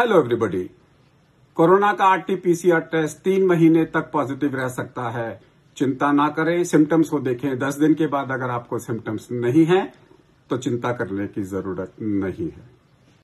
Hello everybody corona का RTPCR test तीन महीने तक पॉजिटिव रह सकता है। चिंता ना करें, सिम्टम्स को देखें। दस दिन के बाद अगर आपको सिम्टम्स नहीं है तो चिंता करने की ज़रूरत नहीं है।